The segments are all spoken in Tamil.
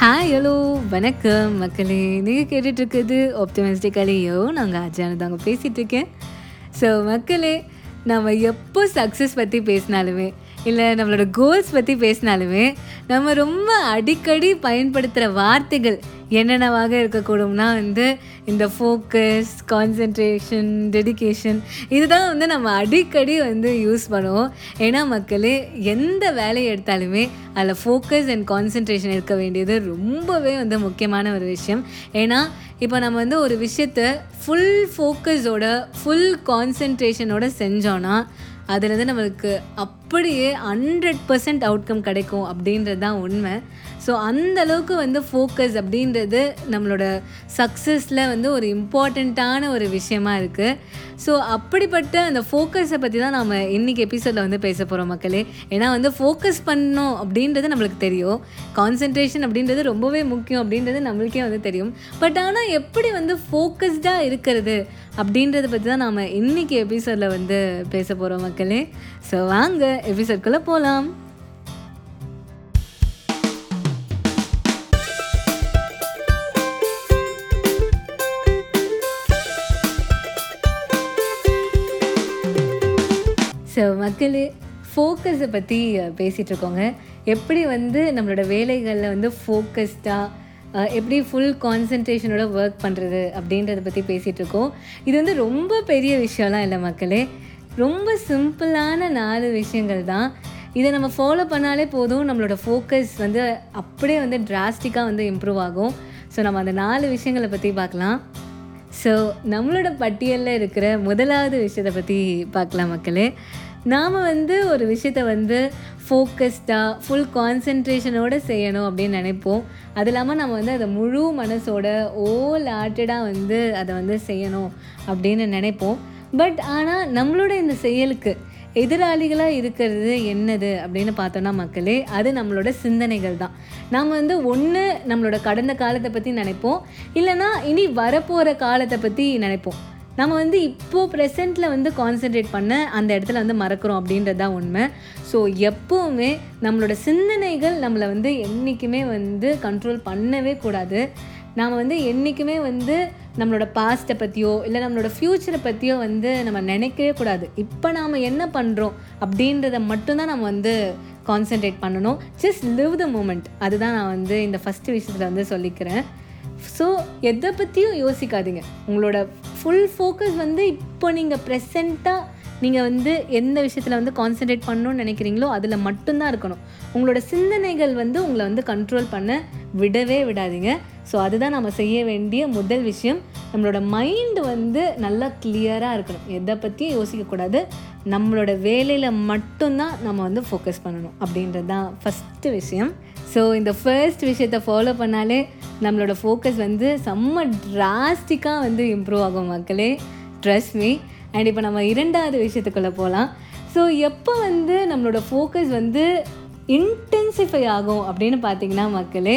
ஹாய் ஹலோ வணக்கம் மக்களே. நீங்கள் கேட்டுட்ருக்குது ஆப்டமிஸ்டிக்கலையோ நாங்கள் அஜானு தாங்க பேசிகிட்டு இருக்கேன் ஸோ மக்களே நம்ம எப்போ சக்ஸஸ் பற்றி பேசினாலுமே இல்லை நம்மளோட கோல்ஸ் பற்றி பேசினாலுமே நம்ம ரொம்ப அடிக்கடி பயன்படுத்துகிற வார்த்தைகள் என்னென்னவாக இருக்கக்கூடும்னா வந்து இந்த ஃபோக்கஸ் கான்சென்ட்ரேஷன் டெடிகேஷன் இதுதான் வந்து நம்ம அடிக்கடி வந்து யூஸ் பண்ணுவோம். ஏன்னா மக்களே எந்த வேலையை எடுத்தாலுமே அதில் ஃபோக்கஸ் அண்ட் கான்சென்ட்ரேஷன் இருக்க வேண்டியது ரொம்பவே வந்து முக்கியமான ஒரு விஷயம். ஏன்னா இப்போ நம்ம வந்து ஒரு விஷயத்த ஃபுல் ஃபோக்கஸோட ஃபுல் கான்சென்ட்ரேஷனோட செஞ்சோன்னா அதுலேருந்து நம்மளுக்கு அப்படியே ஹண்ட்ரட் பர்சன்ட் அவுட்கம் கிடைக்கும் அப்படின்றது தான் உண்மை. ஸோ அந்த அளவுக்கு வந்து ஃபோக்கஸ் அப்படின்றது நம்மளோட சக்ஸஸில் வந்து ஒரு இம்பார்ட்டண்ட்டான ஒரு விஷயமா இருக்குது ஸோ அப்படிப்பட்ட அந்த ஃபோக்கஸை பற்றி தான் நம்ம இன்றைக்கி எபிசோடில் வந்து பேச போகிறோம் மக்களே. ஏன்னா வந்து ஃபோக்கஸ் பண்ணணும் அப்படின்றது நம்மளுக்கு தெரியும். கான்சென்ட்ரேஷன் அப்படின்றது ரொம்பவே முக்கியம் அப்படின்றது நம்மளுக்கே வந்து தெரியும். பட் ஆனால் எப்படி வந்து ஃபோக்கஸ்டாக இருக்கிறது அப்படின்றத பற்றி தான் நாம் இன்றைக்கி எபிசோடில் வந்து பேச போகிறோம் மக்களே. ஸோ வாங்க எபிசோட்குள்ளே போகலாம் ஸோ மக்களே ஃபோக்கஸை பற்றி பேசிகிட்ருக்கோங்க எப்படி வந்து நம்மளோட வேலைகளில் வந்து ஃபோக்கஸ்டாக எப்படி ஃபுல் கான்சன்ட்ரேஷனோட ஒர்க் பண்ணுறது அப்படின்றத பற்றி பேசிகிட்டு இருக்கோம். இது வந்து ரொம்ப பெரிய விஷயம்லாம் இல்லை மக்களே. ரொம்ப சிம்பிளான நாலு விஷயங்கள் தான். இதை நம்ம ஃபாலோ பண்ணாலே போதும் நம்மளோட ஃபோக்கஸ் வந்து அப்படியே வந்து டிராஸ்டிக்காக வந்து இம்ப்ரூவ் ஆகும். ஸோ நம்ம அந்த நாலு விஷயங்களை பற்றி பார்க்கலாம். ஸோ நம்மளோட பட்டியலில் இருக்கிற முதலாவது விஷயத்தை பற்றி பார்க்கலாம் மக்களே. நாம் வந்து ஒரு விஷயத்தை வந்து ஃபோக்கஸ்டாக ஃபுல் கான்சென்ட்ரேஷனோடு செய்யணும் அப்படின்னு நினைப்போம். அது இல்லாமல் நம்ம வந்து அதை முழு மனசோட ஓல் ஆர்ட்டடாக வந்து அதை வந்து செய்யணும் அப்படின்னு நினைப்போம். பட் ஆனால் நம்மளோட இந்த செயலுக்கு எதிராளிகளாக இருக்கிறது என்னது அப்படின்னு பார்த்தோன்னா மக்களே அது நம்மளோட சிந்தனைகள் தான். நாம் வந்து ஒன்று நம்மளோட கடந்த காலத்தை பற்றி நினைப்போம். இல்லைனா இனி வரப்போகிற காலத்தை பற்றி நினைப்போம். நம்ம வந்து இப்போது ப்ரெசென்ட்டில் வந்து கான்சென்ட்ரேட் பண்ண அந்த இடத்துல வந்து மறக்கிறோம் அப்படின்றது தான் உண்மை. ஸோ எப்போவுமே நம்மளோட சிந்தனைகள் நம்மளை வந்து என்றைக்குமே வந்து கண்ட்ரோல் பண்ணவே கூடாது. நாம் வந்து என்றைக்குமே வந்து நம்மளோட பாஸ்ட்டை பற்றியோ இல்லை நம்மளோட ஃப்யூச்சரை பற்றியோ வந்து நம்ம நினைக்கவே கூடாது. இப்போ நாம் என்ன பண்ணுறோம் அப்படின்றத மட்டும்தான் நம்ம வந்து கான்சென்ட்ரேட் பண்ணணும். ஜஸ்ட் லிவ் த மூமெண்ட் அதுதான் நான் வந்து இந்த ஃபஸ்ட்டு விஷயத்தில் வந்து சொல்லிக்கிறேன். ஸோ எதை பற்றியும் யோசிக்காதீங்க. உங்களோட ஃபுல் ஃபோக்கஸ் வந்து இப்போ நீங்கள் ப்ரெசண்ட்டாக நீங்கள் வந்து எந்த விஷயத்தில் வந்து கான்சென்ட்ரேட் பண்ணணும்னு நினைக்கிறீங்களோ அதில் மட்டும்தான் இருக்கணும். உங்களோட சிந்தனைகள் வந்து உங்களை வந்து கண்ட்ரோல் பண்ண விடவே விடாதீங்க. ஸோ அதுதான் நம்ம செய்ய வேண்டிய முதல் விஷயம். நம்மளோட மைண்டு வந்து நல்லா கிளியராக இருக்கணும். எதை பற்றியும் யோசிக்கக்கூடாது. நம்மளோட வேலையில் மட்டும்தான் நம்ம வந்து ஃபோக்கஸ் பண்ணணும். அப்படின்றது தான் ஃபஸ்ட்டு விஷயம். ஸோ இந்த ஃபர்ஸ்ட் விஷயத்தை ஃபாலோ பண்ணாலே நம்மளோட ஃபோக்கஸ் வந்து செம்ம டிராஸ்டிக்காக வந்து இம்ப்ரூவ் ஆகும் மக்களே. ட்ரஸ்ட் மீ அண்ட் இப்போ நம்ம இரண்டாவது விஷயத்துக்குள்ளே போகலாம் ஸோ எப்போ வந்து நம்மளோட ஃபோக்கஸ் வந்து இன்டென்சிஃபை ஆகும் அப்படின்னு பார்த்தீங்கன்னா மக்களே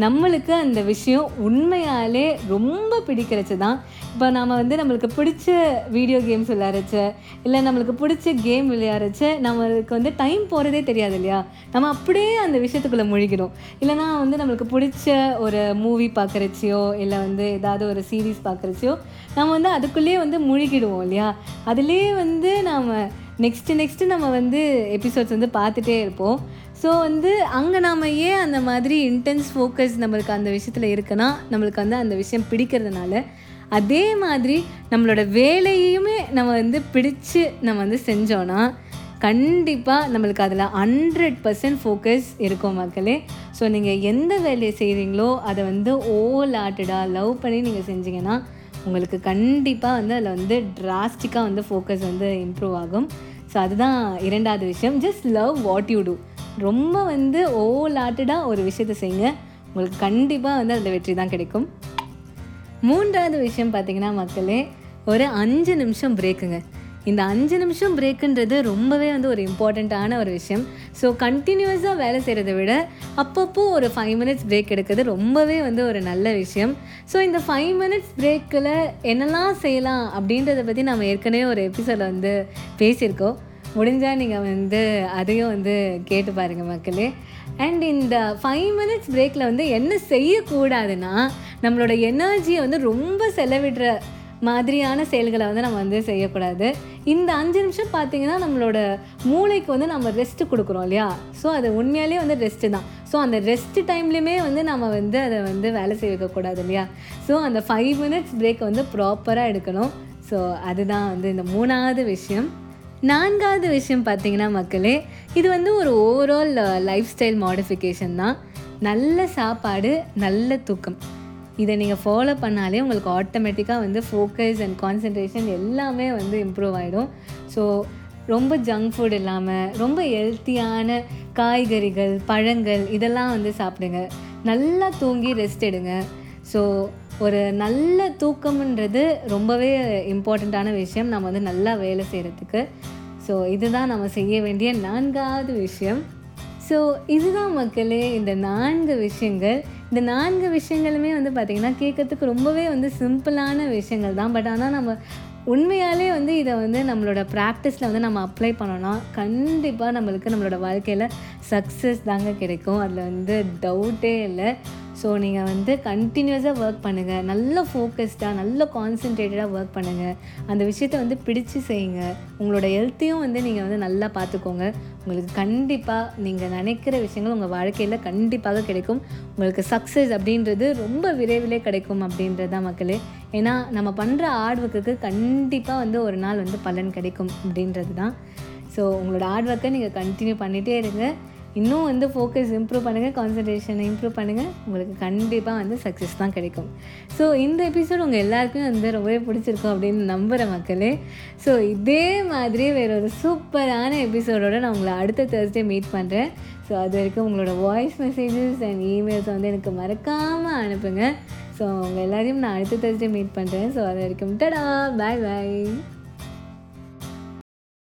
நம்மளுக்கு அந்த விஷயம் உண்மையாலே ரொம்ப பிடிக்கிறச்சு தான் இப்போ நாம் வந்து நம்மளுக்கு பிடிச்ச வீடியோ கேம்ஸ் விளையாடுறச்ச இல்லை நம்மளுக்கு பிடிச்ச கேம் விளையாடுறச்ச நம்மளுக்கு வந்து டைம் போகிறதே தெரியாது இல்லையா? நம்ம அப்படியே அந்த விஷயத்துக்குள்ளே முழுகிடும் இல்லைனா வந்து நம்மளுக்கு பிடிச்ச ஒரு மூவி பார்க்குறச்சியோ இல்லை வந்து ஏதாவது ஒரு சீரீஸ் பார்க்குறச்சியோ நம்ம வந்து அதுக்குள்ளேயே வந்து முழுகிடுவோம் இல்லையா? அதுலேயே வந்து நாம் நெக்ஸ்ட்டு நெக்ஸ்ட்டு நம்ம வந்து எபிசோட்ஸ் வந்து பார்த்துட்டே இருப்போம். ஸோ வந்து அங்கே நாம் ஏன் அந்த மாதிரி இன்டென்ஸ் ஃபோக்கஸ் நம்மளுக்கு அந்த விஷயத்தில் இருக்குன்னா நம்மளுக்கு வந்து அந்த விஷயம் பிடிக்கிறதுனால அதே மாதிரி நம்மளோட வேலையுமே நம்ம வந்து பிடிச்சு நம்ம வந்து செஞ்சோன்னா கண்டிப்பாக நம்மளுக்கு அதில் ஹண்ட்ரட் பர்சன்ட் ஃபோக்கஸ் இருக்கும் மக்களே. ஸோ நீங்கள் எந்த வேலையை செய்கிறீங்களோ அதை வந்து ஓல் ஆட்டடாக லவ் பண்ணி நீங்கள் செஞ்சீங்கன்னா உங்களுக்கு கண்டிப்பாக வந்து அதில் வந்து டிராஸ்டிக்காக வந்து ஃபோக்கஸ் வந்து இம்ப்ரூவ் ஆகும். ஸோ அதுதான் இரண்டாவது விஷயம். Just love what you do ரொம்ப வந்து ஓலாட்டடாக ஒரு விஷயத்தை செய்யுங்க. உங்களுக்கு கண்டிப்பாக வந்து அதில் வெற்றி தான் கிடைக்கும். மூன்றாவது விஷயம் பார்த்திங்கன்னா மக்களே ஒரு அஞ்சு நிமிஷம் பிரேக்குங்க இந்த அஞ்சு நிமிஷம் பிரேக்குன்றது ரொம்பவே வந்து ஒரு இம்பார்ட்டண்ட்டான ஒரு விஷயம். ஸோ கண்டினியூஸாக வேலை செய்கிறத விட அப்பப்போ ஒரு ஃபைவ் மினிட்ஸ் பிரேக் எடுக்கிறது ரொம்பவே வந்து ஒரு நல்ல விஷயம். ஸோ இந்த ஃபைவ் மினிட்ஸ் பிரேக்கில் என்னெல்லாம் செய்யலாம் அப்படின்றத பற்றி நம்ம ஏற்கனவே ஒரு எபிசோடில் வந்து பேசியிருக்கோம். முடிஞ்சால் நீங்கள் வந்து அதையும் வந்து கேட்டு பாருங்கள் மக்களே. அண்ட் இந்த ஃபைவ் மினிட்ஸ் பிரேக்கில் வந்து என்ன செய்யக்கூடாதுன்னா நம்மளோட எனர்ஜியை வந்து ரொம்ப செலவிடுற மாதிரியான செயல்களை வந்து நம்ம வந்து செய்யக்கூடாது. இந்த அஞ்சு நிமிஷம் பார்த்தீங்கன்னா நம்மளோட மூளைக்கு வந்து நம்ம ரெஸ்ட் கொடுக்குறோம் இல்லையா? ஸோ அது உண்மையாலே வந்து ரெஸ்ட்டு தான். ஸோ அந்த ரெஸ்ட் டைம்லேயுமே வந்து நம்ம வந்து அதை வந்து வேலை செய்ய வைக்கக்கூடாது இல்லையா? ஸோ அந்த ஃபைவ் மினிட்ஸ் பிரேக் வந்து ப்ராப்பராக எடுக்கணும். ஸோ அதுதான் வந்து இந்த மூணாவது விஷயம். நான்காவது விஷயம் பார்த்தீங்கன்னா மக்களே இது வந்து ஒரு ஓவரால் லைஃப் ஸ்டைல் மாடிஃபிகேஷன் தான். நல்ல சாப்பாடு நல்ல தூக்கம். இதை நீங்கள் ஃபாலோ பண்ணாலே உங்களுக்கு ஆட்டோமேட்டிக்காக வந்து ஃபோக்கஸ் அண்ட் கான்சன்ட்ரேஷன் எல்லாமே வந்து இம்ப்ரூவ் ஆகிடும் ஸோ ரொம்ப ஜங்க் ஃபுட் இல்லாமல் ரொம்ப ஹெல்த்தியான காய்கறிகள் பழங்கள் இதெல்லாம் வந்து சாப்பிடுங்க. நல்லா தூங்கி ரெஸ்ட் எடுங்க. ஸோ ஒரு நல்ல தூக்கம்ன்றது ரொம்பவே இம்பார்ட்டண்ட்டான விஷயம். நம்ம வந்து நல்லா வேலை செய்கிறதுக்கு ஸோ இதுதான் நம்ம செய்ய வேண்டிய நான்காவது விஷயம். ஸோ இதுதான் மக்களே இந்த நான்கு விஷயங்கள். இந்த நான்கு விஷயங்களுமே வந்து பார்த்திங்கன்னா கேட்கறதுக்கு ரொம்பவே வந்து சிம்பிளான விஷயங்கள் தான். பட் ஆனால் நம்ம உண்மையாலே வந்து இதை வந்து நம்மளோட ப்ராக்டிஸில் வந்து நம்ம அப்ளை பண்ணோன்னா கண்டிப்பாக நம்மளுக்கு நம்மளோட வாழ்க்கையில் சக்ஸஸ் தாங்க கிடைக்கும். அதில் வந்து டவுட்டே இல்லை. ஸோ நீங்கள் வந்து கண்டினியூஸாக ஒர்க் பண்ணுங்கள் நல்ல ஃபோக்கஸ்டாக நல்ல கான்சென்ட்ரேட்டடாக ஒர்க் பண்ணுங்கள் அந்த விஷயத்த வந்து பிடிச்சு செய்யுங்க. உங்களோட ஹெல்த்தையும் வந்து நீங்கள் வந்து நல்லா பார்த்துக்கோங்க உங்களுக்கு கண்டிப்பாக நீங்கள் நினைக்கிற விஷயங்கள் உங்கள் வாழ்க்கையில் கண்டிப்பாக கிடைக்கும். உங்களுக்கு சக்ஸஸ் அப்படின்றது ரொம்ப விரைவிலே கிடைக்கும் அப்படின்றது தான் மக்களே. ஏன்னா நம்ம பண்ணுற ஹார்ட் ஒர்க்குக்கு கண்டிப்பாக வந்து ஒரு நாள் வந்து பலன் கிடைக்கும் அப்படின்றது தான். ஸோ உங்களோட ஹார்ட் ஒர்க்கை நீங்கள் கண்டினியூ பண்ணிகிட்டே இருங்க. இன்னும் வந்து ஃபோக்கஸ் இம்ப்ரூவ் பண்ணுங்கள் கான்சன்ட்ரேஷனை இம்ப்ரூவ் பண்ணுங்கள் உங்களுக்கு கண்டிப்பாக வந்து சக்ஸஸ் தான் கிடைக்கும். ஸோ இந்த எபிசோட் உங்கள் எல்லாருக்குமே வந்து ரொம்பவே பிடிச்சிருக்கும் அப்படின்னு நம்புகிற மக்களே. ஸோ இதே மாதிரி வேற ஒரு சூப்பரான எபிசோடோட நான் உங்களை அடுத்த தேர்ஸ்டே மீட் பண்ணுறேன் ஸோ அது வரைக்கும் உங்களோட வாய்ஸ் மெசேஜஸ் அண்ட் இமெயில்ஸ் வந்து எனக்கு மறக்காமல் அனுப்புங்க. ஸோ உங்கள் எல்லாரையும் நான் அடுத்த தேர்ஸ்டே மீட் பண்ணுறேன் ஸோ அது வரைக்கும் டடா பாய் பாய்